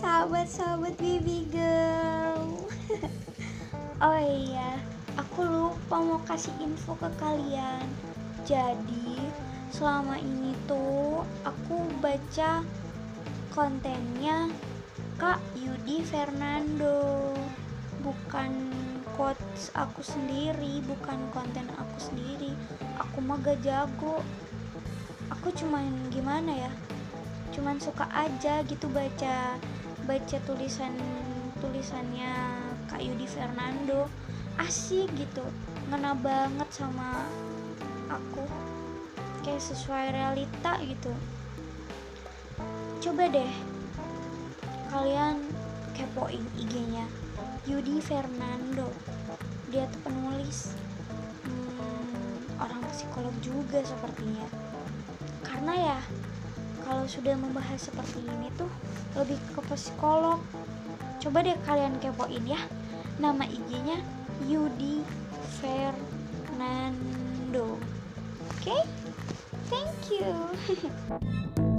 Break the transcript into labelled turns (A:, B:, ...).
A: sahabat-sahabat baby girl. Oh iya, aku lupa mau kasih info ke kalian. Jadi, selama ini tuh aku baca kontennya Kak Yudi Fernando. Bukan quotes aku sendiri, bukan konten aku sendiri. Aku mah gak jago. Aku cuman gimana ya? Cuman suka aja gitu baca baca tulisan tulisannya Kak Yudi Fernando. Asik gitu ngena banget sama aku. Kayak sesuai realita gitu. Coba deh kalian kepoin IG-nya Yudi Fernando. Dia tuh penulis hmm, orang psikolog juga sepertinya. Karena ya kalau sudah membahas seperti ini tuh lebih ke psikolog. Coba deh kalian kepoin ya. Nama IG-nya Yudi Fernando. Oke? Okay? thank you